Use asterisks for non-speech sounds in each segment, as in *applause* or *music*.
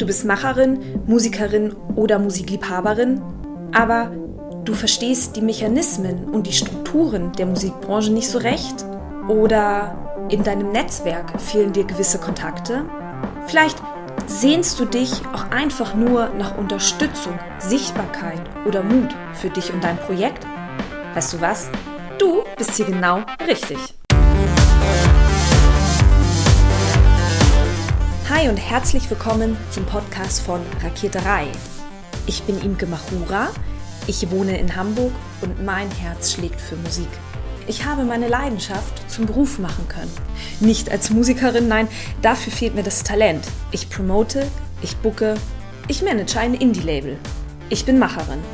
Du bist Macherin, Musikerin oder Musikliebhaberin, aber du verstehst die Mechanismen und die Strukturen der Musikbranche nicht so recht? Oder in deinem Netzwerk fehlen dir gewisse Kontakte? Vielleicht sehnst du dich auch einfach nur nach Unterstützung, Sichtbarkeit oder Mut für dich und dein Projekt? Weißt du was? Du bist hier genau richtig. Hi und herzlich willkommen zum Podcast von Raketerei. Ich bin Imke Machura, ich wohne in Hamburg und mein Herz schlägt für Musik. Ich habe meine Leidenschaft zum Beruf machen können. Nicht als Musikerin, nein, dafür fehlt mir das Talent. Ich promote, ich bucke, ich manage ein Indie-Label. Ich bin Macherin.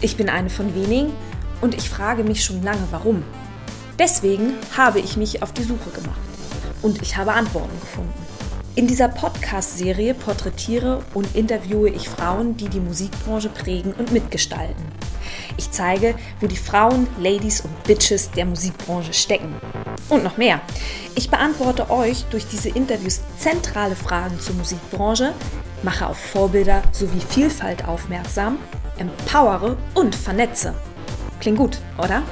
Ich bin eine von wenigen und ich frage mich schon lange, warum. Deswegen habe ich mich auf die Suche gemacht und ich habe Antworten gefunden. In dieser Podcast-Serie porträtiere und interviewe ich Frauen, die die Musikbranche prägen und mitgestalten. Ich zeige, wo die Frauen, Ladies und Bitches der Musikbranche stecken. Und noch mehr. Ich beantworte euch durch diese Interviews zentrale Fragen zur Musikbranche, mache auf Vorbilder sowie Vielfalt aufmerksam, empowere und vernetze. Klingt gut, oder?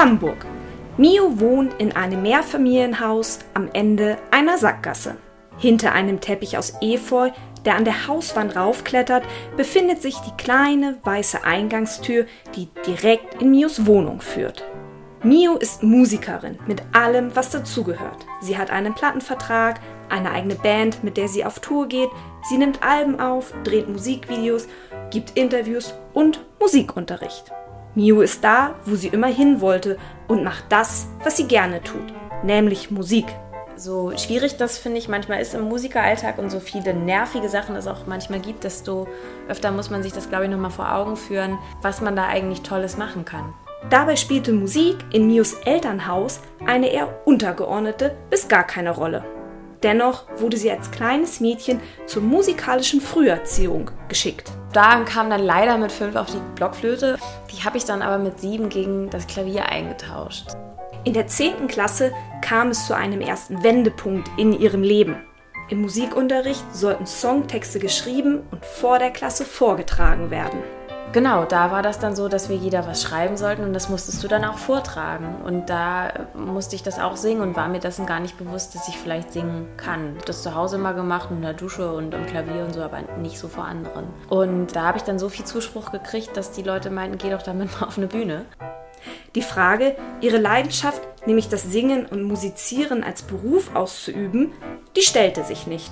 Hamburg. Mio wohnt in einem Mehrfamilienhaus am Ende einer Sackgasse. Hinter einem Teppich aus Efeu, der an der Hauswand raufklettert, befindet sich die kleine weiße Eingangstür, die direkt in Mios Wohnung führt. Mio ist Musikerin mit allem, was dazugehört. Sie hat einen Plattenvertrag, eine eigene Band, mit der sie auf Tour geht, sie nimmt Alben auf, dreht Musikvideos, gibt Interviews und Musikunterricht. Miu ist da, wo sie immer hin wollte und macht das, was sie gerne tut, nämlich Musik. So schwierig das finde ich manchmal ist im Musikeralltag und so viele nervige Sachen es auch manchmal gibt, desto öfter muss man sich das, glaube ich, nochmal vor Augen führen, was man da eigentlich Tolles machen kann. Dabei spielte Musik in Mius Elternhaus eine eher untergeordnete bis gar keine Rolle. Dennoch wurde sie als kleines Mädchen zur musikalischen Früherziehung geschickt. Da kam dann leider mit fünf auf die Blockflöte. Die habe ich dann aber mit sieben gegen das Klavier eingetauscht. In der 10. Klasse kam es zu einem ersten Wendepunkt in ihrem Leben. Im Musikunterricht sollten Songtexte geschrieben und vor der Klasse vorgetragen werden. Genau, da war das dann so, dass wir jeder was schreiben sollten und das musstest du dann auch vortragen. Und da musste ich das auch singen und war mir dessen gar nicht bewusst, dass ich vielleicht singen kann. Das zu Hause immer gemacht, in der Dusche und am Klavier und so, aber nicht so vor anderen. Und da habe ich dann so viel Zuspruch gekriegt, dass die Leute meinten, geh doch damit *laughs* mal auf eine Bühne. Die Frage, ihre Leidenschaft, nämlich das Singen und Musizieren als Beruf auszuüben, die stellte sich nicht.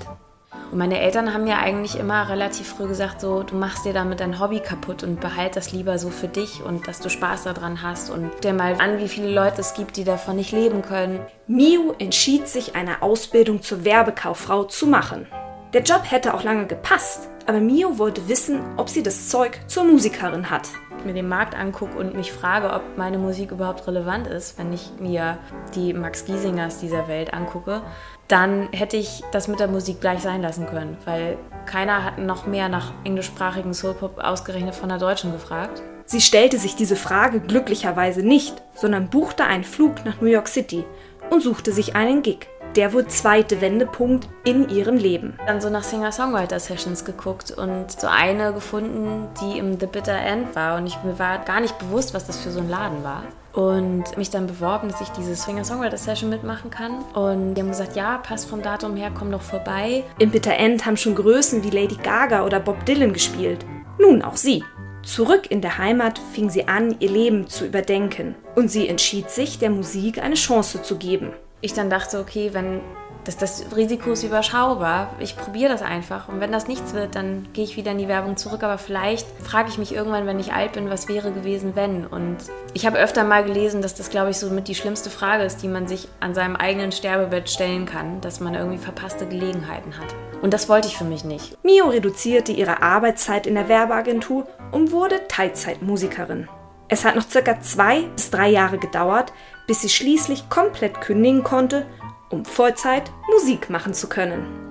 Und meine Eltern haben mir eigentlich immer relativ früh gesagt, so, du machst dir damit dein Hobby kaputt und behalt das lieber so für dich und dass du Spaß daran hast und dir mal an, wie viele Leute es gibt, die davon nicht leben können. Miu entschied sich, eine Ausbildung zur Werbekauffrau zu machen. Der Job hätte auch lange gepasst, aber Mio wollte wissen, ob sie das Zeug zur Musikerin hat mir den Markt angucke und mich frage, ob meine Musik überhaupt relevant ist, wenn ich mir die Max Giesingers dieser Welt angucke, dann hätte ich das mit der Musik gleich sein lassen können, weil keiner hat noch mehr nach englischsprachigen Soulpop ausgerechnet von der Deutschen gefragt. Sie stellte sich diese Frage glücklicherweise nicht, sondern buchte einen Flug nach New York City und suchte sich einen Gig der wohl zweite Wendepunkt in ihrem Leben. Dann so nach Singer-Songwriter-Sessions geguckt und so eine gefunden, die im The Bitter End war. Und ich, mir war gar nicht bewusst, was das für so ein Laden war. Und mich dann beworben, dass ich diese Singer-Songwriter-Session mitmachen kann. Und die haben gesagt, ja, passt vom Datum her, komm doch vorbei. Im Bitter End haben schon Größen wie Lady Gaga oder Bob Dylan gespielt. Nun auch sie. Zurück in der Heimat fing sie an, ihr Leben zu überdenken. Und sie entschied sich, der Musik eine Chance zu geben ich dann dachte, okay, wenn das, das Risiko ist überschaubar, ich probiere das einfach. Und wenn das nichts wird, dann gehe ich wieder in die Werbung zurück. Aber vielleicht frage ich mich irgendwann, wenn ich alt bin, was wäre gewesen, wenn. Und ich habe öfter mal gelesen, dass das, glaube ich, so mit die schlimmste Frage ist, die man sich an seinem eigenen Sterbebett stellen kann, dass man irgendwie verpasste Gelegenheiten hat. Und das wollte ich für mich nicht. Mio reduzierte ihre Arbeitszeit in der Werbeagentur und wurde Teilzeitmusikerin. Es hat noch circa zwei bis drei Jahre gedauert, bis sie schließlich komplett kündigen konnte, um Vollzeit Musik machen zu können.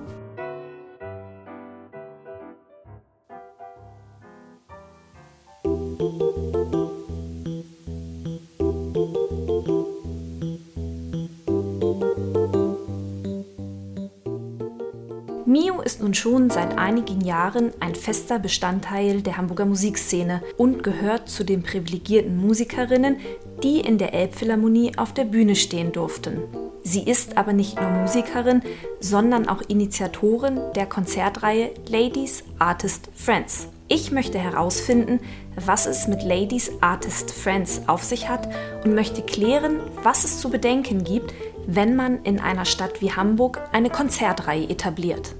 Mio ist nun schon seit einigen Jahren ein fester Bestandteil der Hamburger Musikszene und gehört zu den privilegierten Musikerinnen, die in der Elbphilharmonie auf der Bühne stehen durften. Sie ist aber nicht nur Musikerin, sondern auch Initiatorin der Konzertreihe Ladies Artist Friends. Ich möchte herausfinden, was es mit Ladies Artist Friends auf sich hat und möchte klären, was es zu bedenken gibt, wenn man in einer Stadt wie Hamburg eine Konzertreihe etabliert.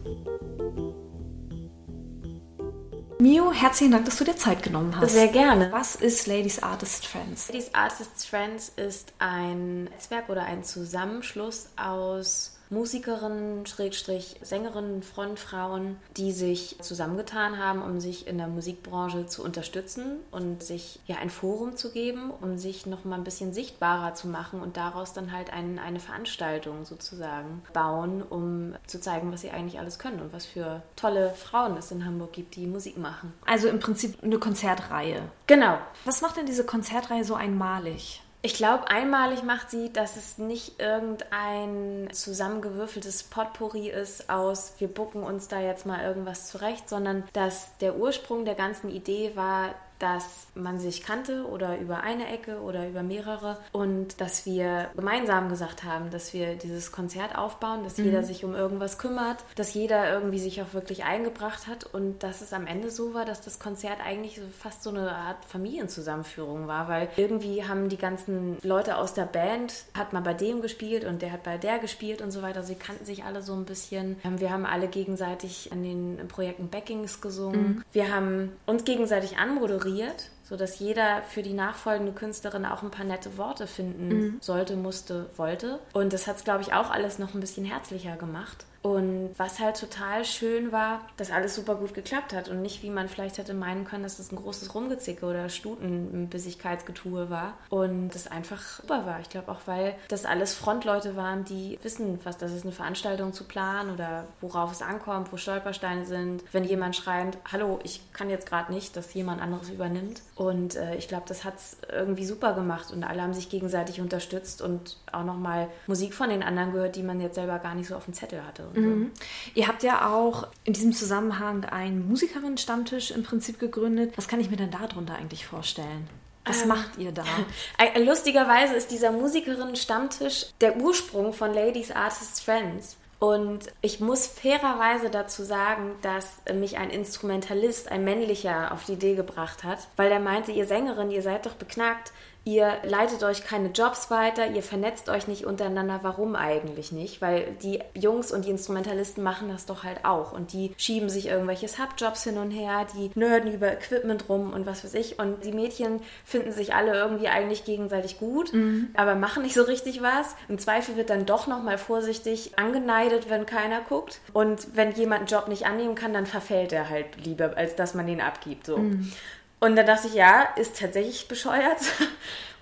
Mio, herzlichen Dank, dass du dir Zeit genommen hast. Sehr gerne. Was ist Ladies Artist Friends? Ladies Artist Friends ist ein Netzwerk oder ein Zusammenschluss aus Musikerinnen, Schrägstrich Sängerinnen, Frontfrauen, die sich zusammengetan haben, um sich in der Musikbranche zu unterstützen und sich ja ein Forum zu geben, um sich noch mal ein bisschen sichtbarer zu machen und daraus dann halt ein, eine Veranstaltung sozusagen bauen, um zu zeigen, was sie eigentlich alles können und was für tolle Frauen es in Hamburg gibt, die Musik machen. Also im Prinzip eine Konzertreihe. Genau. Was macht denn diese Konzertreihe so einmalig? Ich glaube, einmalig macht sie, dass es nicht irgendein zusammengewürfeltes Potpourri ist aus, wir bucken uns da jetzt mal irgendwas zurecht, sondern dass der Ursprung der ganzen Idee war, dass man sich kannte oder über eine Ecke oder über mehrere und dass wir gemeinsam gesagt haben, dass wir dieses Konzert aufbauen, dass mhm. jeder sich um irgendwas kümmert, dass jeder irgendwie sich auch wirklich eingebracht hat und dass es am Ende so war, dass das Konzert eigentlich fast so eine Art Familienzusammenführung war, weil irgendwie haben die ganzen Leute aus der Band, hat mal bei dem gespielt und der hat bei der gespielt und so weiter. Sie kannten sich alle so ein bisschen. Wir haben alle gegenseitig an den Projekten Backings gesungen. Mhm. Wir haben uns gegenseitig anmoderiert moderiert, sodass jeder für die nachfolgende Künstlerin auch ein paar nette Worte finden mhm. sollte, musste, wollte. Und das hat es, glaube ich, auch alles noch ein bisschen herzlicher gemacht. Und was halt total schön war, dass alles super gut geklappt hat und nicht, wie man vielleicht hätte meinen können, dass das ein großes Rumgezicke oder Stutenbissigkeitsgetue war. Und das einfach super war. Ich glaube auch, weil das alles Frontleute waren, die wissen, was das ist, eine Veranstaltung zu planen oder worauf es ankommt, wo Stolpersteine sind. Wenn jemand schreibt, hallo, ich kann jetzt gerade nicht, dass jemand anderes übernimmt. Und äh, ich glaube, das hat es irgendwie super gemacht und alle haben sich gegenseitig unterstützt und auch nochmal Musik von den anderen gehört, die man jetzt selber gar nicht so auf dem Zettel hatte. Mhm. Ihr habt ja auch in diesem Zusammenhang einen Musikerinnen-Stammtisch im Prinzip gegründet. Was kann ich mir denn darunter eigentlich vorstellen? Was ähm, macht ihr da? *laughs* Lustigerweise ist dieser Musikerinnen-Stammtisch der Ursprung von Ladies Artists Friends. Und ich muss fairerweise dazu sagen, dass mich ein Instrumentalist, ein männlicher, auf die Idee gebracht hat, weil er meinte, ihr Sängerin, ihr seid doch beknackt, ihr leitet euch keine Jobs weiter, ihr vernetzt euch nicht untereinander. Warum eigentlich nicht? Weil die Jungs und die Instrumentalisten machen das doch halt auch und die schieben sich irgendwelche Subjobs hin und her, die nerden über Equipment rum und was weiß ich. Und die Mädchen finden sich alle irgendwie eigentlich gegenseitig gut, mhm. aber machen nicht so richtig was. Im Zweifel wird dann doch nochmal vorsichtig angeneidet, wenn keiner guckt. Und wenn jemand einen Job nicht annehmen kann, dann verfällt er halt lieber, als dass man den abgibt. So. Mhm. Und dann dachte ich, ja, ist tatsächlich bescheuert. *laughs*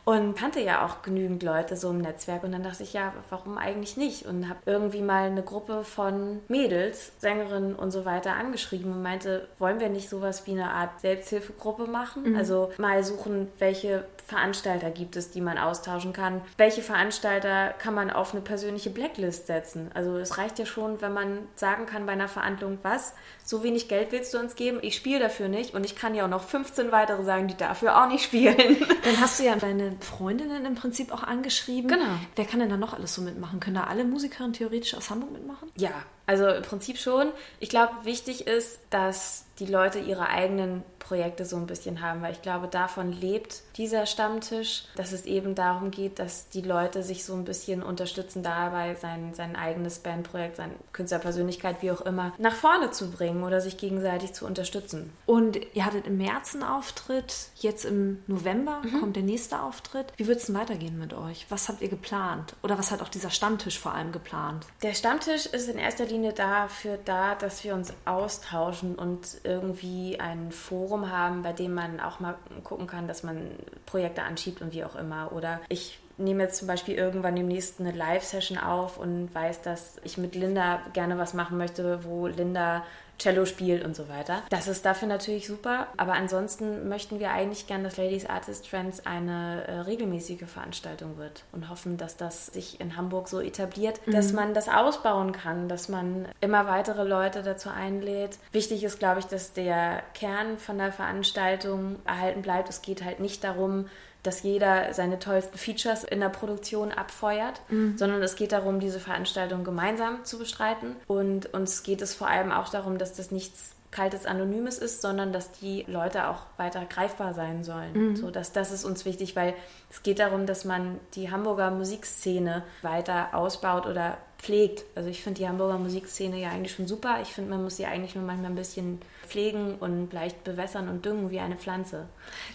Und kannte ja auch genügend Leute so im Netzwerk. Und dann dachte ich, ja, warum eigentlich nicht? Und habe irgendwie mal eine Gruppe von Mädels, Sängerinnen und so weiter angeschrieben und meinte, wollen wir nicht sowas wie eine Art Selbsthilfegruppe machen? Mhm. Also mal suchen, welche Veranstalter gibt es, die man austauschen kann? Welche Veranstalter kann man auf eine persönliche Blacklist setzen? Also es reicht ja schon, wenn man sagen kann bei einer Verhandlung, was, so wenig Geld willst du uns geben, ich spiele dafür nicht und ich kann ja auch noch 15 weitere sagen, die dafür auch nicht spielen. *laughs* Dann hast du ja deine Freundinnen im Prinzip auch angeschrieben. Genau. Wer kann denn da noch alles so mitmachen? Können da alle Musikerinnen theoretisch aus Hamburg mitmachen? Ja, also im Prinzip schon. Ich glaube, wichtig ist, dass die Leute ihre eigenen Projekte so ein bisschen haben, weil ich glaube, davon lebt dieser Stammtisch, dass es eben darum geht, dass die Leute sich so ein bisschen unterstützen dabei, sein, sein eigenes Bandprojekt, seine Künstlerpersönlichkeit, wie auch immer, nach vorne zu bringen oder sich gegenseitig zu unterstützen. Und ihr hattet im März einen Auftritt, jetzt im November mhm. kommt der nächste Auftritt. Wie wird es denn weitergehen mit euch? Was habt ihr geplant? Oder was hat auch dieser Stammtisch vor allem geplant? Der Stammtisch ist in erster Linie dafür da, dass wir uns austauschen und irgendwie ein Forum haben, bei dem man auch mal gucken kann, dass man Projekte anschiebt und wie auch immer. Oder ich nehme jetzt zum Beispiel irgendwann demnächst eine Live-Session auf und weiß, dass ich mit Linda gerne was machen möchte, wo Linda Cello spielt und so weiter. Das ist dafür natürlich super, aber ansonsten möchten wir eigentlich gerne, dass Ladies Artist Friends eine äh, regelmäßige Veranstaltung wird und hoffen, dass das sich in Hamburg so etabliert, mhm. dass man das ausbauen kann, dass man immer weitere Leute dazu einlädt. Wichtig ist, glaube ich, dass der Kern von der Veranstaltung erhalten bleibt. Es geht halt nicht darum, dass jeder seine tollsten Features in der Produktion abfeuert, mhm. sondern es geht darum, diese Veranstaltung gemeinsam zu bestreiten. Und uns geht es vor allem auch darum, dass das nichts kaltes Anonymes ist, sondern dass die Leute auch weiter greifbar sein sollen. Mhm. So, dass das ist uns wichtig, weil es geht darum, dass man die Hamburger Musikszene weiter ausbaut oder pflegt. Also ich finde die Hamburger Musikszene ja eigentlich schon super. Ich finde, man muss sie eigentlich nur manchmal ein bisschen pflegen und leicht bewässern und düngen wie eine Pflanze.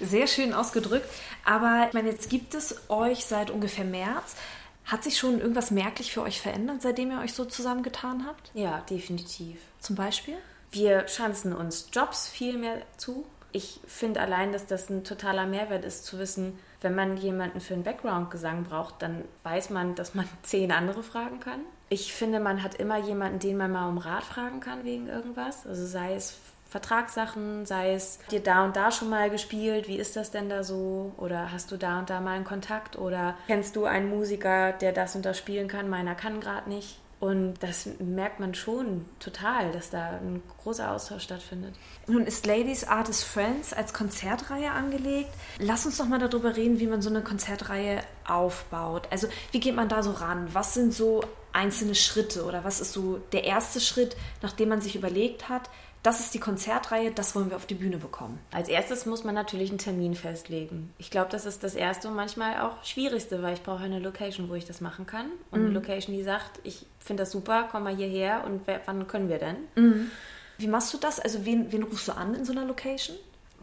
Sehr schön ausgedrückt. Aber ich meine, jetzt gibt es euch seit ungefähr März. Hat sich schon irgendwas merklich für euch verändert, seitdem ihr euch so zusammengetan habt? Ja, definitiv. Zum Beispiel? Wir schanzen uns Jobs viel mehr zu. Ich finde allein, dass das ein totaler Mehrwert ist, zu wissen, wenn man jemanden für einen Background-Gesang braucht, dann weiß man, dass man *laughs* zehn andere fragen kann. Ich finde, man hat immer jemanden, den man mal um Rat fragen kann wegen irgendwas. Also sei es Vertragssachen, sei es dir da und da schon mal gespielt, wie ist das denn da so? Oder hast du da und da mal einen Kontakt? Oder kennst du einen Musiker, der das und das spielen kann? Meiner kann gerade nicht. Und das merkt man schon total, dass da ein großer Austausch stattfindet. Nun ist Ladies Artist Friends als Konzertreihe angelegt. Lass uns doch mal darüber reden, wie man so eine Konzertreihe aufbaut. Also wie geht man da so ran? Was sind so einzelne Schritte oder was ist so der erste Schritt, nachdem man sich überlegt hat, das ist die Konzertreihe, das wollen wir auf die Bühne bekommen. Als erstes muss man natürlich einen Termin festlegen. Ich glaube, das ist das erste und manchmal auch schwierigste, weil ich brauche eine Location, wo ich das machen kann. Und mhm. eine Location, die sagt, ich finde das super, komm mal hierher und wann können wir denn? Mhm. Wie machst du das? Also wen, wen rufst du an in so einer Location?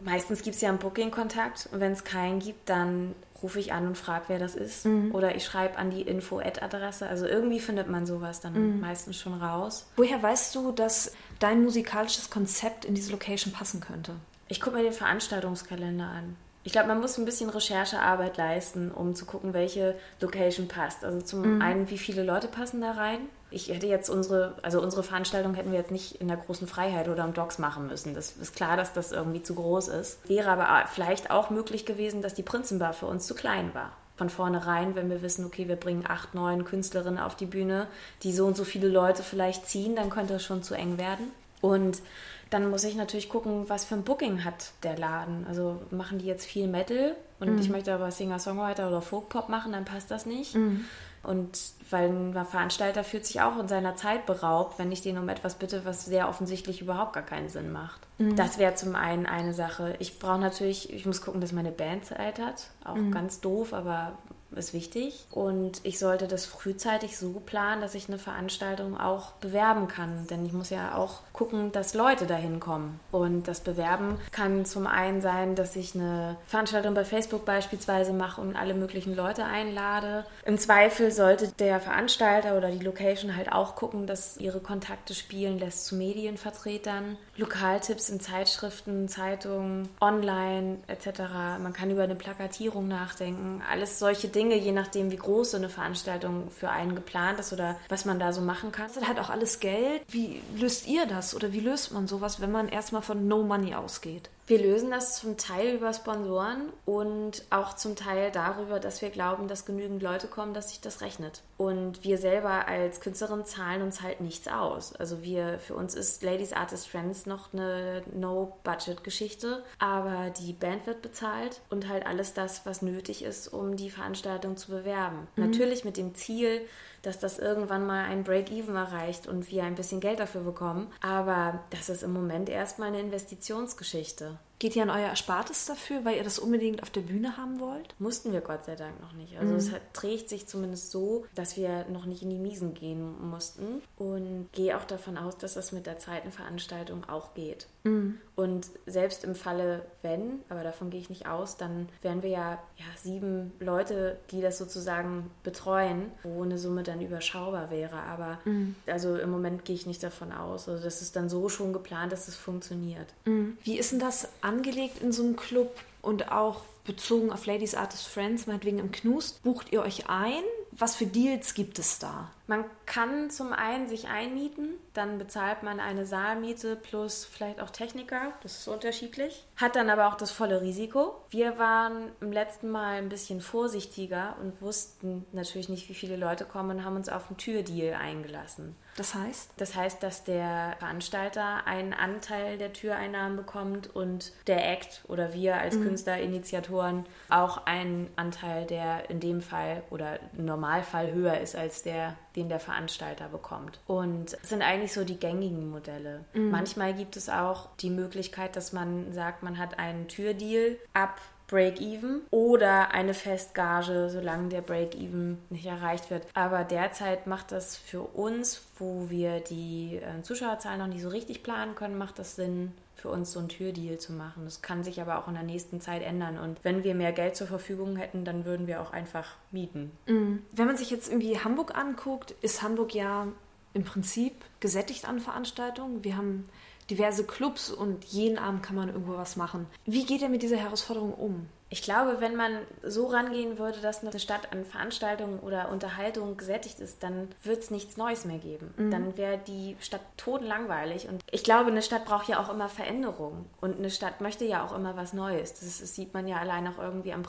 Meistens gibt es ja einen Booking-Kontakt und wenn es keinen gibt, dann rufe ich an und frage, wer das ist. Mhm. Oder ich schreibe an die Info-Ad-Adresse. Also irgendwie findet man sowas dann mhm. meistens schon raus. Woher weißt du, dass dein musikalisches Konzept in diese Location passen könnte? Ich gucke mir den Veranstaltungskalender an. Ich glaube, man muss ein bisschen Recherchearbeit leisten, um zu gucken, welche Location passt. Also zum mhm. einen, wie viele Leute passen da rein. Ich hätte jetzt unsere, also unsere Veranstaltung hätten wir jetzt nicht in der großen Freiheit oder am Docks machen müssen. Das ist klar, dass das irgendwie zu groß ist. Wäre aber vielleicht auch möglich gewesen, dass die Prinzenbar für uns zu klein war von vornherein, wenn wir wissen, okay, wir bringen acht, neun Künstlerinnen auf die Bühne, die so und so viele Leute vielleicht ziehen, dann könnte es schon zu eng werden. Und dann muss ich natürlich gucken, was für ein Booking hat der Laden. Also machen die jetzt viel Metal und mhm. ich möchte aber Singer-Songwriter oder Folk-Pop machen, dann passt das nicht. Mhm. Und weil ein Veranstalter fühlt sich auch in seiner Zeit beraubt, wenn ich den um etwas bitte, was sehr offensichtlich überhaupt gar keinen Sinn macht. Mhm. Das wäre zum einen eine Sache. Ich brauche natürlich, ich muss gucken, dass meine Band Zeit hat. Auch mhm. ganz doof, aber ist wichtig. Und ich sollte das frühzeitig so planen, dass ich eine Veranstaltung auch bewerben kann. Denn ich muss ja auch gucken, dass Leute dahin kommen. Und das Bewerben kann zum einen sein, dass ich eine Veranstaltung bei Facebook beispielsweise mache und alle möglichen Leute einlade. Im Zweifel sollte der Veranstalter oder die Location halt auch gucken, dass ihre Kontakte spielen lässt zu Medienvertretern, Lokaltipps in Zeitschriften, Zeitungen, online etc. Man kann über eine Plakatierung nachdenken. Alles solche Dinge Dinge, je nachdem, wie groß so eine Veranstaltung für einen geplant ist oder was man da so machen kann. Das ist halt auch alles Geld. Wie löst ihr das oder wie löst man sowas, wenn man erstmal von No Money ausgeht? Wir lösen das zum Teil über Sponsoren und auch zum Teil darüber, dass wir glauben, dass genügend Leute kommen, dass sich das rechnet. Und wir selber als Künstlerin zahlen uns halt nichts aus. Also wir, für uns ist Ladies Artist Friends noch eine No-Budget-Geschichte, aber die Band wird bezahlt und halt alles das, was nötig ist, um die Veranstaltung zu bewerben. Mhm. Natürlich mit dem Ziel, dass das irgendwann mal ein Break-Even erreicht und wir ein bisschen Geld dafür bekommen. Aber das ist im Moment erstmal eine Investitionsgeschichte. Geht ihr an euer Erspartes dafür, weil ihr das unbedingt auf der Bühne haben wollt? Mussten wir Gott sei Dank noch nicht. Also mhm. es trägt sich zumindest so, dass wir noch nicht in die Miesen gehen mussten. Und gehe auch davon aus, dass das mit der zweiten Veranstaltung auch geht. Mhm. Und selbst im Falle, wenn, aber davon gehe ich nicht aus, dann wären wir ja, ja sieben Leute, die das sozusagen betreuen, wo eine Summe dann überschaubar wäre. Aber mhm. also im Moment gehe ich nicht davon aus. Also das ist dann so schon geplant, dass es funktioniert. Mhm. Wie ist denn das angelegt in so einem Club und auch bezogen auf Ladies Artist Friends, meinetwegen im Knust, bucht ihr euch ein? Was für Deals gibt es da? Man kann zum einen sich einmieten, dann bezahlt man eine Saalmiete plus vielleicht auch Techniker, das ist unterschiedlich. Hat dann aber auch das volle Risiko. Wir waren im letzten Mal ein bisschen vorsichtiger und wussten natürlich nicht, wie viele Leute kommen und haben uns auf einen Türdeal eingelassen. Das heißt? Das heißt, dass der Veranstalter einen Anteil der Türeinnahmen bekommt und der Act oder wir als mhm. Künstlerinitiatoren auch einen Anteil, der in dem Fall oder im Normalfall höher ist als der den der Veranstalter bekommt. Und es sind eigentlich so die gängigen Modelle. Mhm. Manchmal gibt es auch die Möglichkeit, dass man sagt, man hat einen Türdeal ab Break-Even oder eine Festgage, solange der Break-Even nicht erreicht wird. Aber derzeit macht das für uns, wo wir die äh, Zuschauerzahlen noch nicht so richtig planen können, macht das Sinn, für uns so einen Türdeal zu machen. Das kann sich aber auch in der nächsten Zeit ändern. Und wenn wir mehr Geld zur Verfügung hätten, dann würden wir auch einfach mieten. Mhm. Wenn man sich jetzt irgendwie Hamburg anguckt, ist Hamburg ja im Prinzip gesättigt an Veranstaltungen. Wir haben diverse Clubs und jeden Abend kann man irgendwo was machen. Wie geht ihr mit dieser Herausforderung um? Ich glaube, wenn man so rangehen würde, dass eine Stadt an Veranstaltungen oder Unterhaltungen gesättigt ist, dann wird es nichts Neues mehr geben. Mhm. Dann wäre die Stadt totenlangweilig. Und ich glaube, eine Stadt braucht ja auch immer Veränderung. Und eine Stadt möchte ja auch immer was Neues. Das, das sieht man ja allein auch irgendwie am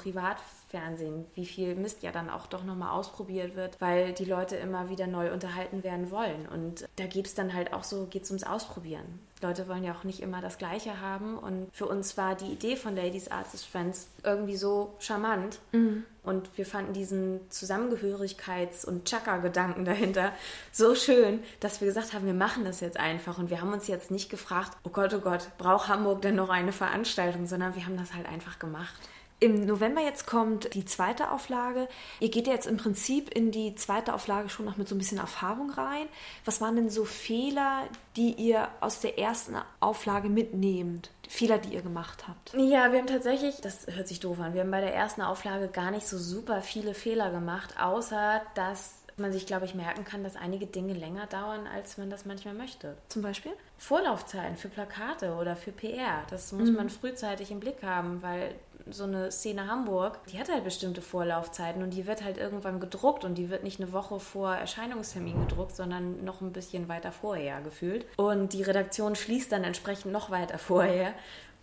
Privatfernsehen, wie viel Mist ja dann auch doch nochmal ausprobiert wird, weil die Leute immer wieder neu unterhalten werden wollen. Und da gibt es dann halt auch so, geht es ums Ausprobieren. Leute wollen ja auch nicht immer das Gleiche haben. Und für uns war die Idee von Ladies Artist Friends irgendwie so charmant. Mhm. Und wir fanden diesen Zusammengehörigkeits- und Chaka-Gedanken dahinter so schön, dass wir gesagt haben, wir machen das jetzt einfach. Und wir haben uns jetzt nicht gefragt, oh Gott, oh Gott, braucht Hamburg denn noch eine Veranstaltung, sondern wir haben das halt einfach gemacht. Im November jetzt kommt die zweite Auflage. Ihr geht ja jetzt im Prinzip in die zweite Auflage schon noch mit so ein bisschen Erfahrung rein. Was waren denn so Fehler, die ihr aus der ersten Auflage mitnehmt? Fehler, die ihr gemacht habt? Ja, wir haben tatsächlich, das hört sich doof an, wir haben bei der ersten Auflage gar nicht so super viele Fehler gemacht, außer dass man sich, glaube ich, merken kann, dass einige Dinge länger dauern, als man das manchmal möchte. Zum Beispiel? Vorlaufzeiten für Plakate oder für PR. Das muss mhm. man frühzeitig im Blick haben, weil so eine Szene Hamburg, die hat halt bestimmte Vorlaufzeiten und die wird halt irgendwann gedruckt und die wird nicht eine Woche vor Erscheinungstermin gedruckt, sondern noch ein bisschen weiter vorher gefühlt. Und die Redaktion schließt dann entsprechend noch weiter vorher.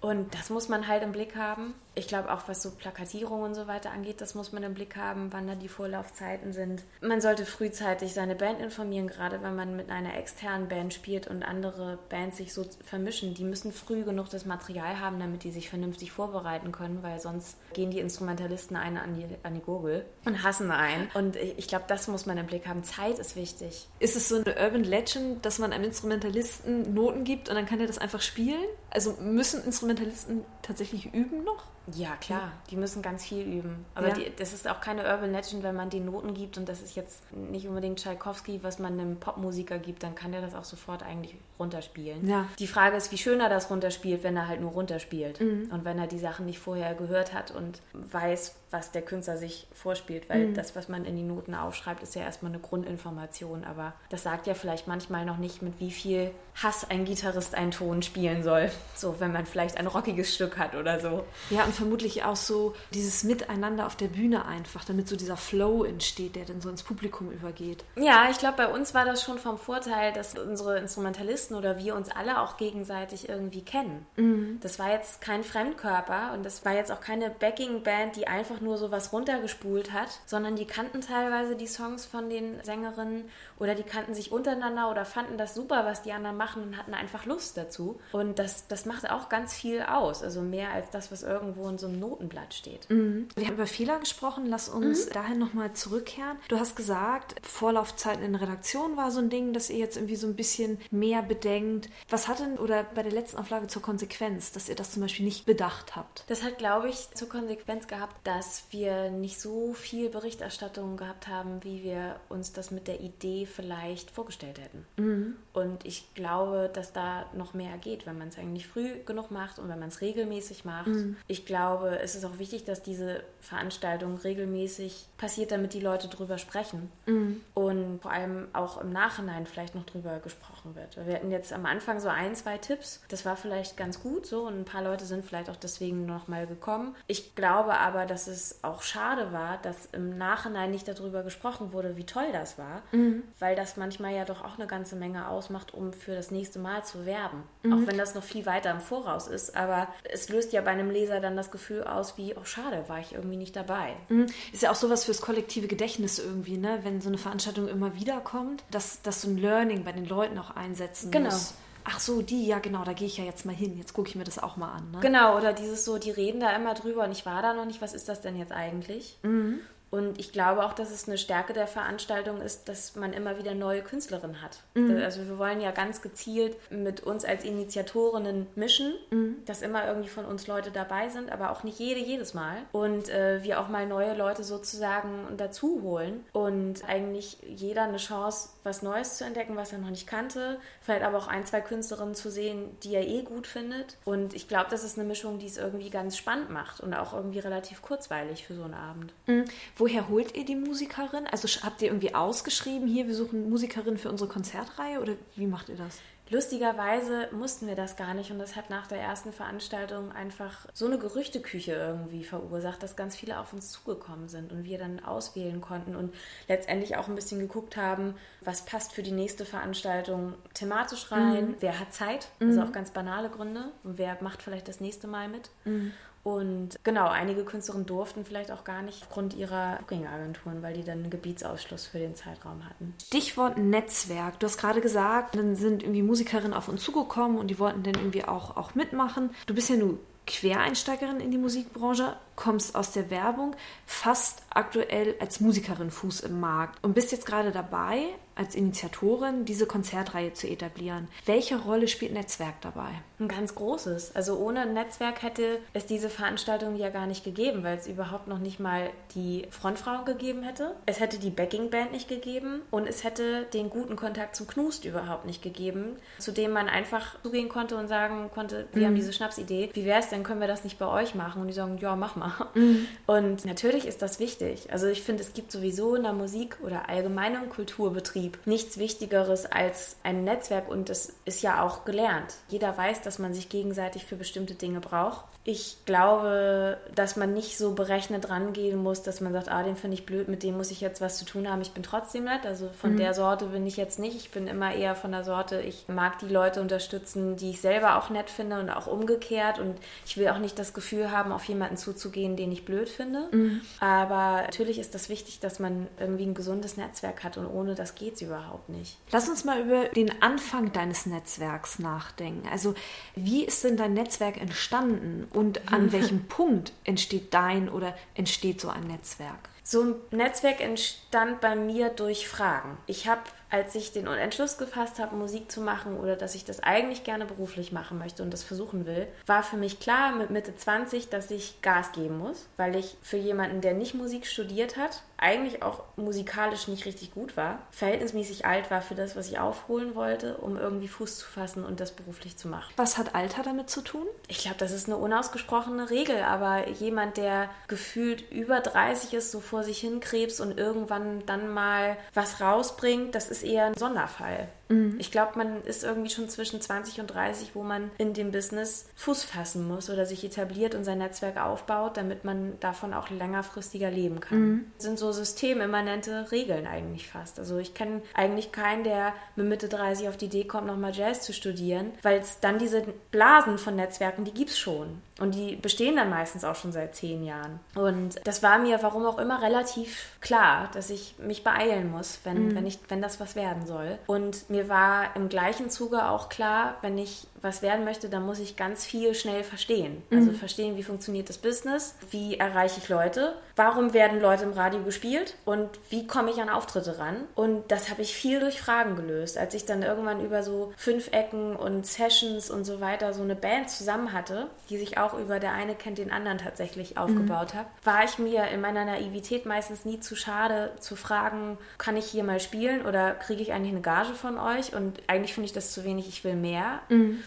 Und das muss man halt im Blick haben ich glaube auch, was so Plakatierung und so weiter angeht, das muss man im Blick haben, wann da die Vorlaufzeiten sind. Man sollte frühzeitig seine Band informieren, gerade wenn man mit einer externen Band spielt und andere Bands sich so vermischen. Die müssen früh genug das Material haben, damit die sich vernünftig vorbereiten können, weil sonst gehen die Instrumentalisten einen an die, an die Gurgel und hassen einen. Und ich glaube, das muss man im Blick haben. Zeit ist wichtig. Ist es so eine Urban Legend, dass man einem Instrumentalisten Noten gibt und dann kann er das einfach spielen? Also müssen Instrumentalisten tatsächlich üben noch? Ja, klar, die müssen ganz viel üben. Aber ja. die, das ist auch keine Urban Legend, wenn man die Noten gibt und das ist jetzt nicht unbedingt Tchaikovsky, was man einem Popmusiker gibt, dann kann der das auch sofort eigentlich runterspielen. Ja. Die Frage ist, wie schön er das runterspielt, wenn er halt nur runterspielt mhm. und wenn er die Sachen nicht vorher gehört hat und weiß, was der Künstler sich vorspielt, weil mhm. das, was man in die Noten aufschreibt, ist ja erstmal eine Grundinformation, aber das sagt ja vielleicht manchmal noch nicht, mit wie viel Hass ein Gitarrist einen Ton spielen soll. So, wenn man vielleicht ein rockiges Stück hat oder so. Ja, und vermutlich auch so dieses Miteinander auf der Bühne einfach, damit so dieser Flow entsteht, der dann so ins Publikum übergeht. Ja, ich glaube, bei uns war das schon vom Vorteil, dass unsere Instrumentalisten oder wir uns alle auch gegenseitig irgendwie kennen. Mhm. Das war jetzt kein Fremdkörper und das war jetzt auch keine Backing-Band, die einfach nur so was runtergespult hat, sondern die kannten teilweise die Songs von den Sängerinnen oder die kannten sich untereinander oder fanden das super, was die anderen machen und hatten einfach Lust dazu. Und das, das macht auch ganz viel aus, also mehr als das, was irgendwo in so einem Notenblatt steht. Mhm. Wir haben über Fehler gesprochen, lass uns mhm. dahin nochmal zurückkehren. Du hast gesagt, Vorlaufzeiten in Redaktion war so ein Ding, dass ihr jetzt irgendwie so ein bisschen mehr bedenkt. Was hat denn oder bei der letzten Auflage zur Konsequenz, dass ihr das zum Beispiel nicht bedacht habt? Das hat, glaube ich, zur Konsequenz gehabt, dass wir nicht so viel Berichterstattung gehabt haben, wie wir uns das mit der Idee vielleicht vorgestellt hätten. Mhm. Und ich glaube, dass da noch mehr geht, wenn man es eigentlich früh genug macht und wenn man es regelmäßig macht. Mhm. Ich glaube, es ist auch wichtig, dass diese Veranstaltung regelmäßig passiert, damit die Leute drüber sprechen. Mhm. Und vor allem auch im Nachhinein vielleicht noch drüber gesprochen wird. Wir hatten jetzt am Anfang so ein, zwei Tipps. Das war vielleicht ganz gut so und ein paar Leute sind vielleicht auch deswegen noch mal gekommen. Ich glaube aber, dass es auch schade war, dass im Nachhinein nicht darüber gesprochen wurde, wie toll das war, mhm. weil das manchmal ja doch auch eine ganze Menge ausmacht, um für das nächste Mal zu werben. Mhm. Auch wenn das noch viel weiter im Voraus ist, aber es löst ja bei einem Leser dann das Gefühl aus, wie, oh schade, war ich irgendwie nicht dabei. Mhm. Ist ja auch sowas fürs kollektive Gedächtnis irgendwie, ne? wenn so eine Veranstaltung immer wieder kommt, dass, dass so ein Learning bei den Leuten auch einsetzen genau. muss ach so, die, ja genau, da gehe ich ja jetzt mal hin, jetzt gucke ich mir das auch mal an. Ne? Genau, oder dieses so, die reden da immer drüber und ich war da noch nicht, was ist das denn jetzt eigentlich? Mhm. Und ich glaube auch, dass es eine Stärke der Veranstaltung ist, dass man immer wieder neue Künstlerinnen hat. Mhm. Also wir wollen ja ganz gezielt mit uns als Initiatorinnen mischen, mhm. dass immer irgendwie von uns Leute dabei sind, aber auch nicht jede jedes Mal. Und äh, wir auch mal neue Leute sozusagen dazu holen und eigentlich jeder eine Chance, was Neues zu entdecken, was er noch nicht kannte. Vielleicht aber auch ein, zwei Künstlerinnen zu sehen, die er eh gut findet. Und ich glaube, das ist eine Mischung, die es irgendwie ganz spannend macht und auch irgendwie relativ kurzweilig für so einen Abend. Mhm. Woher holt ihr die Musikerin? Also habt ihr irgendwie ausgeschrieben, hier, wir suchen Musikerin für unsere Konzertreihe oder wie macht ihr das? Lustigerweise mussten wir das gar nicht und das hat nach der ersten Veranstaltung einfach so eine Gerüchteküche irgendwie verursacht, dass ganz viele auf uns zugekommen sind und wir dann auswählen konnten und letztendlich auch ein bisschen geguckt haben, was passt für die nächste Veranstaltung thematisch rein, mhm. wer hat Zeit, also mhm. auch ganz banale Gründe und wer macht vielleicht das nächste Mal mit. Mhm. Und genau, einige Künstlerinnen durften vielleicht auch gar nicht aufgrund ihrer Booking-Agenturen, weil die dann einen Gebietsausschluss für den Zeitraum hatten. Stichwort Netzwerk. Du hast gerade gesagt, dann sind irgendwie Musikerinnen auf uns zugekommen und die wollten dann irgendwie auch, auch mitmachen. Du bist ja nur Quereinsteigerin in die Musikbranche, kommst aus der Werbung, fast aktuell als Musikerin Fuß im Markt und bist jetzt gerade dabei, als Initiatorin diese Konzertreihe zu etablieren. Welche Rolle spielt Netzwerk dabei? Ein ganz großes. Also ohne Netzwerk hätte es diese Veranstaltung ja gar nicht gegeben, weil es überhaupt noch nicht mal die Frontfrau gegeben hätte. Es hätte die Backingband nicht gegeben und es hätte den guten Kontakt zum Knust überhaupt nicht gegeben, zu dem man einfach zugehen konnte und sagen konnte, wir mhm. haben diese Schnapsidee, wie wäre es denn, können wir das nicht bei euch machen? Und die sagen, ja, mach mal. Mhm. Und natürlich ist das wichtig. Also ich finde, es gibt sowieso in der Musik oder allgemeinem Kulturbetrieb nichts Wichtigeres als ein Netzwerk und das ist ja auch gelernt. Jeder weiß, dass man sich gegenseitig für bestimmte Dinge braucht. Ich glaube, dass man nicht so berechnet rangehen muss, dass man sagt, ah, den finde ich blöd, mit dem muss ich jetzt was zu tun haben. Ich bin trotzdem nett. Also von mhm. der Sorte bin ich jetzt nicht. Ich bin immer eher von der Sorte, ich mag die Leute unterstützen, die ich selber auch nett finde und auch umgekehrt. Und ich will auch nicht das Gefühl haben, auf jemanden zuzugehen, den ich blöd finde. Mhm. Aber natürlich ist das wichtig, dass man irgendwie ein gesundes Netzwerk hat und ohne das geht es überhaupt nicht. Lass uns mal über den Anfang deines Netzwerks nachdenken. Also wie ist denn dein Netzwerk entstanden und an welchem *laughs* Punkt entsteht dein oder entsteht so ein Netzwerk? So ein Netzwerk entstand bei mir durch Fragen. Ich habe als ich den Entschluss gefasst habe, Musik zu machen oder dass ich das eigentlich gerne beruflich machen möchte und das versuchen will, war für mich klar mit Mitte 20, dass ich Gas geben muss, weil ich für jemanden, der nicht Musik studiert hat, eigentlich auch musikalisch nicht richtig gut war, verhältnismäßig alt war für das, was ich aufholen wollte, um irgendwie Fuß zu fassen und das beruflich zu machen. Was hat Alter damit zu tun? Ich glaube, das ist eine unausgesprochene Regel, aber jemand, der gefühlt über 30 ist, so vor sich hinkrebst und irgendwann dann mal was rausbringt, das ist eher ein Sonderfall. Mhm. Ich glaube, man ist irgendwie schon zwischen 20 und 30, wo man in dem Business Fuß fassen muss oder sich etabliert und sein Netzwerk aufbaut, damit man davon auch längerfristiger leben kann. Mhm. Das sind so systemimmanente Regeln eigentlich fast. Also ich kenne eigentlich keinen, der mit Mitte 30 auf die Idee kommt, nochmal Jazz zu studieren, weil es dann diese Blasen von Netzwerken, die gibt es schon. Und die bestehen dann meistens auch schon seit zehn Jahren. Und das war mir, warum auch immer, relativ klar, dass ich mich beeilen muss, wenn, mhm. wenn, ich, wenn das was werden soll. Und mir war im gleichen Zuge auch klar, wenn ich was werden möchte, dann muss ich ganz viel schnell verstehen. Also mhm. verstehen, wie funktioniert das Business, wie erreiche ich Leute, warum werden Leute im Radio gespielt und wie komme ich an Auftritte ran. Und das habe ich viel durch Fragen gelöst. Als ich dann irgendwann über so fünf Ecken und Sessions und so weiter so eine Band zusammen hatte, die sich auch über der eine kennt den anderen tatsächlich aufgebaut mhm. habe, war ich mir in meiner Naivität meistens nie zu schade zu fragen, kann ich hier mal spielen oder kriege ich eigentlich eine Gage von euch? Und eigentlich finde ich das zu wenig, ich will mehr. Mhm.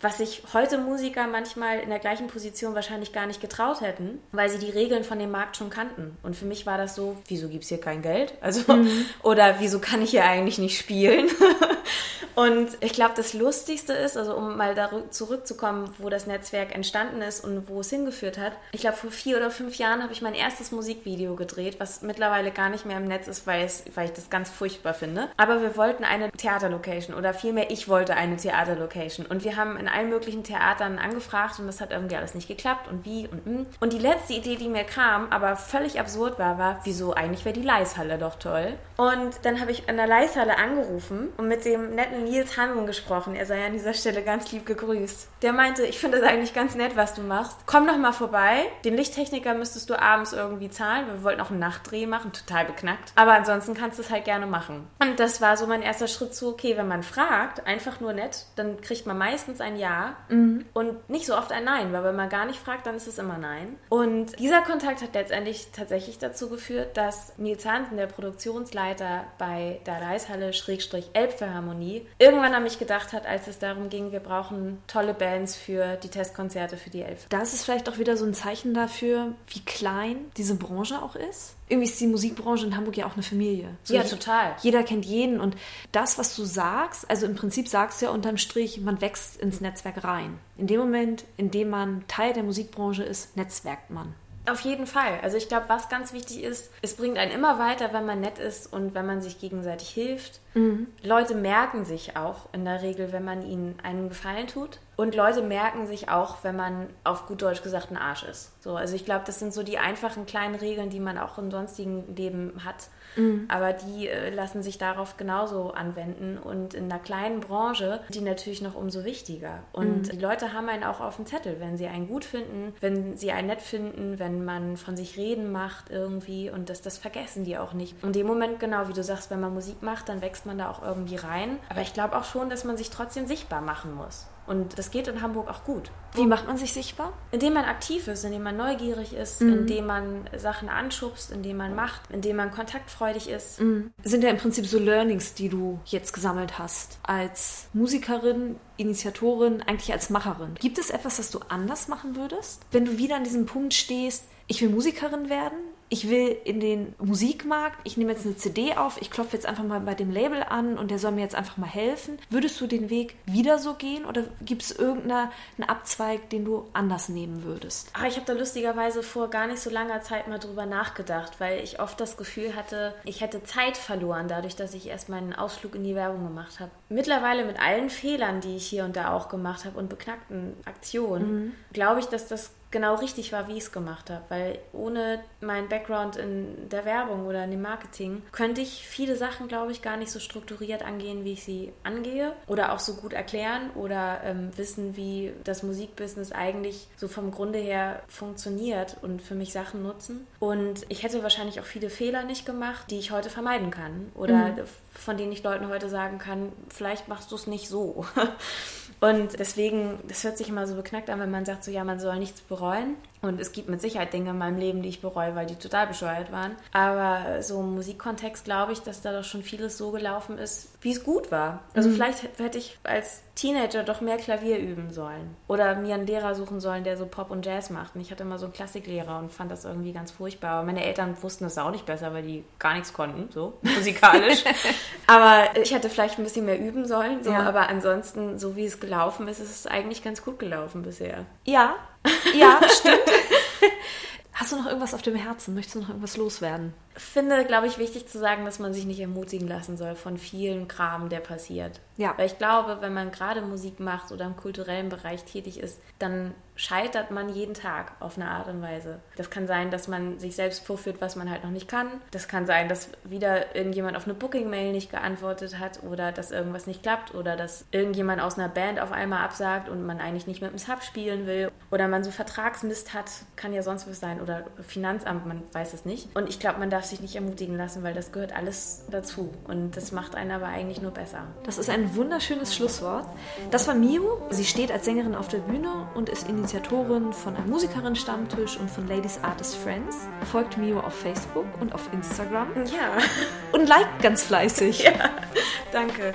was sich heute Musiker manchmal in der gleichen Position wahrscheinlich gar nicht getraut hätten, weil sie die Regeln von dem Markt schon kannten. Und für mich war das so, wieso gibt es hier kein Geld? Also, mhm. *laughs* oder wieso kann ich hier eigentlich nicht spielen? *laughs* und ich glaube, das Lustigste ist, also um mal zurückzukommen, wo das Netzwerk entstanden ist und wo es hingeführt hat. Ich glaube, vor vier oder fünf Jahren habe ich mein erstes Musikvideo gedreht, was mittlerweile gar nicht mehr im Netz ist, weil, es, weil ich das ganz furchtbar finde. Aber wir wollten eine Theaterlocation oder vielmehr ich wollte eine Theaterlocation. Und wir haben in allen möglichen Theatern angefragt und das hat irgendwie alles nicht geklappt und wie und mh. Und die letzte Idee, die mir kam, aber völlig absurd war, war, wieso eigentlich wäre die Leishalle doch toll. Und dann habe ich an der Leishalle angerufen und mit dem netten Nils Hansen gesprochen. Er sei an dieser Stelle ganz lieb gegrüßt. Der meinte, ich finde es eigentlich ganz nett, was du machst. Komm doch mal vorbei. Den Lichttechniker müsstest du abends irgendwie zahlen. Wir wollten auch einen Nachtdreh machen, total beknackt. Aber ansonsten kannst du es halt gerne machen. Und das war so mein erster Schritt zu, okay, wenn man fragt, einfach nur nett, dann kriegt man meistens ein Ja mhm. und nicht so oft ein Nein, weil wenn man gar nicht fragt, dann ist es immer Nein. Und dieser Kontakt hat letztendlich tatsächlich dazu geführt, dass Nils Hansen, der Produktionsleiter bei der Reishalle Schrägstrich Elbphilharmonie, irgendwann an mich gedacht hat, als es darum ging, wir brauchen tolle Bands für die Testkonzerte für die Elf. Da ist vielleicht auch wieder so ein Zeichen dafür, wie klein diese Branche auch ist irgendwie ist die Musikbranche in Hamburg ja auch eine Familie. So ja, total. Jeder kennt jeden und das, was du sagst, also im Prinzip sagst du ja unterm Strich, man wächst ins Netzwerk rein. In dem Moment, in dem man Teil der Musikbranche ist, netzwerkt man. Auf jeden Fall. Also ich glaube, was ganz wichtig ist, es bringt einen immer weiter, wenn man nett ist und wenn man sich gegenseitig hilft. Mhm. Leute merken sich auch in der Regel, wenn man ihnen einen Gefallen tut. Und Leute merken sich auch, wenn man auf gut Deutsch gesagt ein Arsch ist. So, also ich glaube, das sind so die einfachen kleinen Regeln, die man auch im sonstigen Leben hat. Mhm. Aber die äh, lassen sich darauf genauso anwenden. Und in einer kleinen Branche die natürlich noch umso wichtiger. Und mhm. die Leute haben einen auch auf dem Zettel, wenn sie einen gut finden, wenn sie einen nett finden, wenn man von sich reden macht irgendwie. Und das, das vergessen die auch nicht. Und in dem Moment, genau wie du sagst, wenn man Musik macht, dann wächst man da auch irgendwie rein. Aber ich glaube auch schon, dass man sich trotzdem sichtbar machen muss. Und das geht in Hamburg auch gut. Wie macht man sich sichtbar? Indem man aktiv ist, indem man neugierig ist, mhm. indem man Sachen anschubst, indem man macht, indem man kontaktfreudig ist. Mhm. Sind ja im Prinzip so Learnings, die du jetzt gesammelt hast. Als Musikerin, Initiatorin, eigentlich als Macherin. Gibt es etwas, das du anders machen würdest? Wenn du wieder an diesem Punkt stehst, ich will Musikerin werden, ich will in den Musikmarkt, ich nehme jetzt eine CD auf, ich klopfe jetzt einfach mal bei dem Label an und der soll mir jetzt einfach mal helfen. Würdest du den Weg wieder so gehen oder gibt es irgendeinen Abzweig, den du anders nehmen würdest? Ach, ich habe da lustigerweise vor gar nicht so langer Zeit mal drüber nachgedacht, weil ich oft das Gefühl hatte, ich hätte Zeit verloren, dadurch, dass ich erst meinen Ausflug in die Werbung gemacht habe. Mittlerweile mit allen Fehlern, die ich hier und da auch gemacht habe und beknackten Aktionen, mhm. glaube ich, dass das genau richtig war, wie ich es gemacht habe. Weil ohne meinen Background in der Werbung oder in dem Marketing könnte ich viele Sachen, glaube ich, gar nicht so strukturiert angehen, wie ich sie angehe. Oder auch so gut erklären oder ähm, wissen, wie das Musikbusiness eigentlich so vom Grunde her funktioniert und für mich Sachen nutzen. Und ich hätte wahrscheinlich auch viele Fehler nicht gemacht, die ich heute vermeiden kann. Oder mhm. Von denen ich Leuten heute sagen kann, vielleicht machst du es nicht so. *laughs* Und deswegen, das hört sich immer so beknackt an, wenn man sagt, so ja, man soll nichts bereuen. Und es gibt mit Sicherheit Dinge in meinem Leben, die ich bereue, weil die total bescheuert waren. Aber so im Musikkontext glaube ich, dass da doch schon vieles so gelaufen ist, wie es gut war. Also mhm. vielleicht hätte ich als Teenager doch mehr Klavier üben sollen. Oder mir einen Lehrer suchen sollen, der so Pop und Jazz macht. Und ich hatte immer so einen Klassiklehrer und fand das irgendwie ganz furchtbar. Aber meine Eltern wussten das auch nicht besser, weil die gar nichts konnten, so *laughs* musikalisch. aber ich hätte vielleicht ein bisschen mehr üben sollen. So. Ja. Aber ansonsten, so wie es gelaufen ist, ist es eigentlich ganz gut gelaufen bisher. Ja, ja, *laughs* stimmt. Hast du noch irgendwas auf dem Herzen? Möchtest du noch irgendwas loswerden? Finde, glaube ich, wichtig zu sagen, dass man sich nicht ermutigen lassen soll von vielen Kram, der passiert. Ja. Weil ich glaube, wenn man gerade Musik macht oder im kulturellen Bereich tätig ist, dann scheitert man jeden Tag auf eine Art und Weise. Das kann sein, dass man sich selbst vorführt, was man halt noch nicht kann. Das kann sein, dass wieder irgendjemand auf eine Booking-Mail nicht geantwortet hat oder dass irgendwas nicht klappt oder dass irgendjemand aus einer Band auf einmal absagt und man eigentlich nicht mit dem Sub spielen will oder man so Vertragsmist hat, kann ja sonst was sein oder Finanzamt, man weiß es nicht. Und ich glaube, man darf sich nicht ermutigen lassen, weil das gehört alles dazu. Und das macht einen aber eigentlich nur besser. Das ist ein wunderschönes Schlusswort. Das war Mio. Sie steht als Sängerin auf der Bühne und ist Initiatorin von einem Musikerin-Stammtisch und von Ladies Artist Friends. Folgt Mio auf Facebook und auf Instagram. Ja. Und liked ganz fleißig. *laughs* Ja, danke.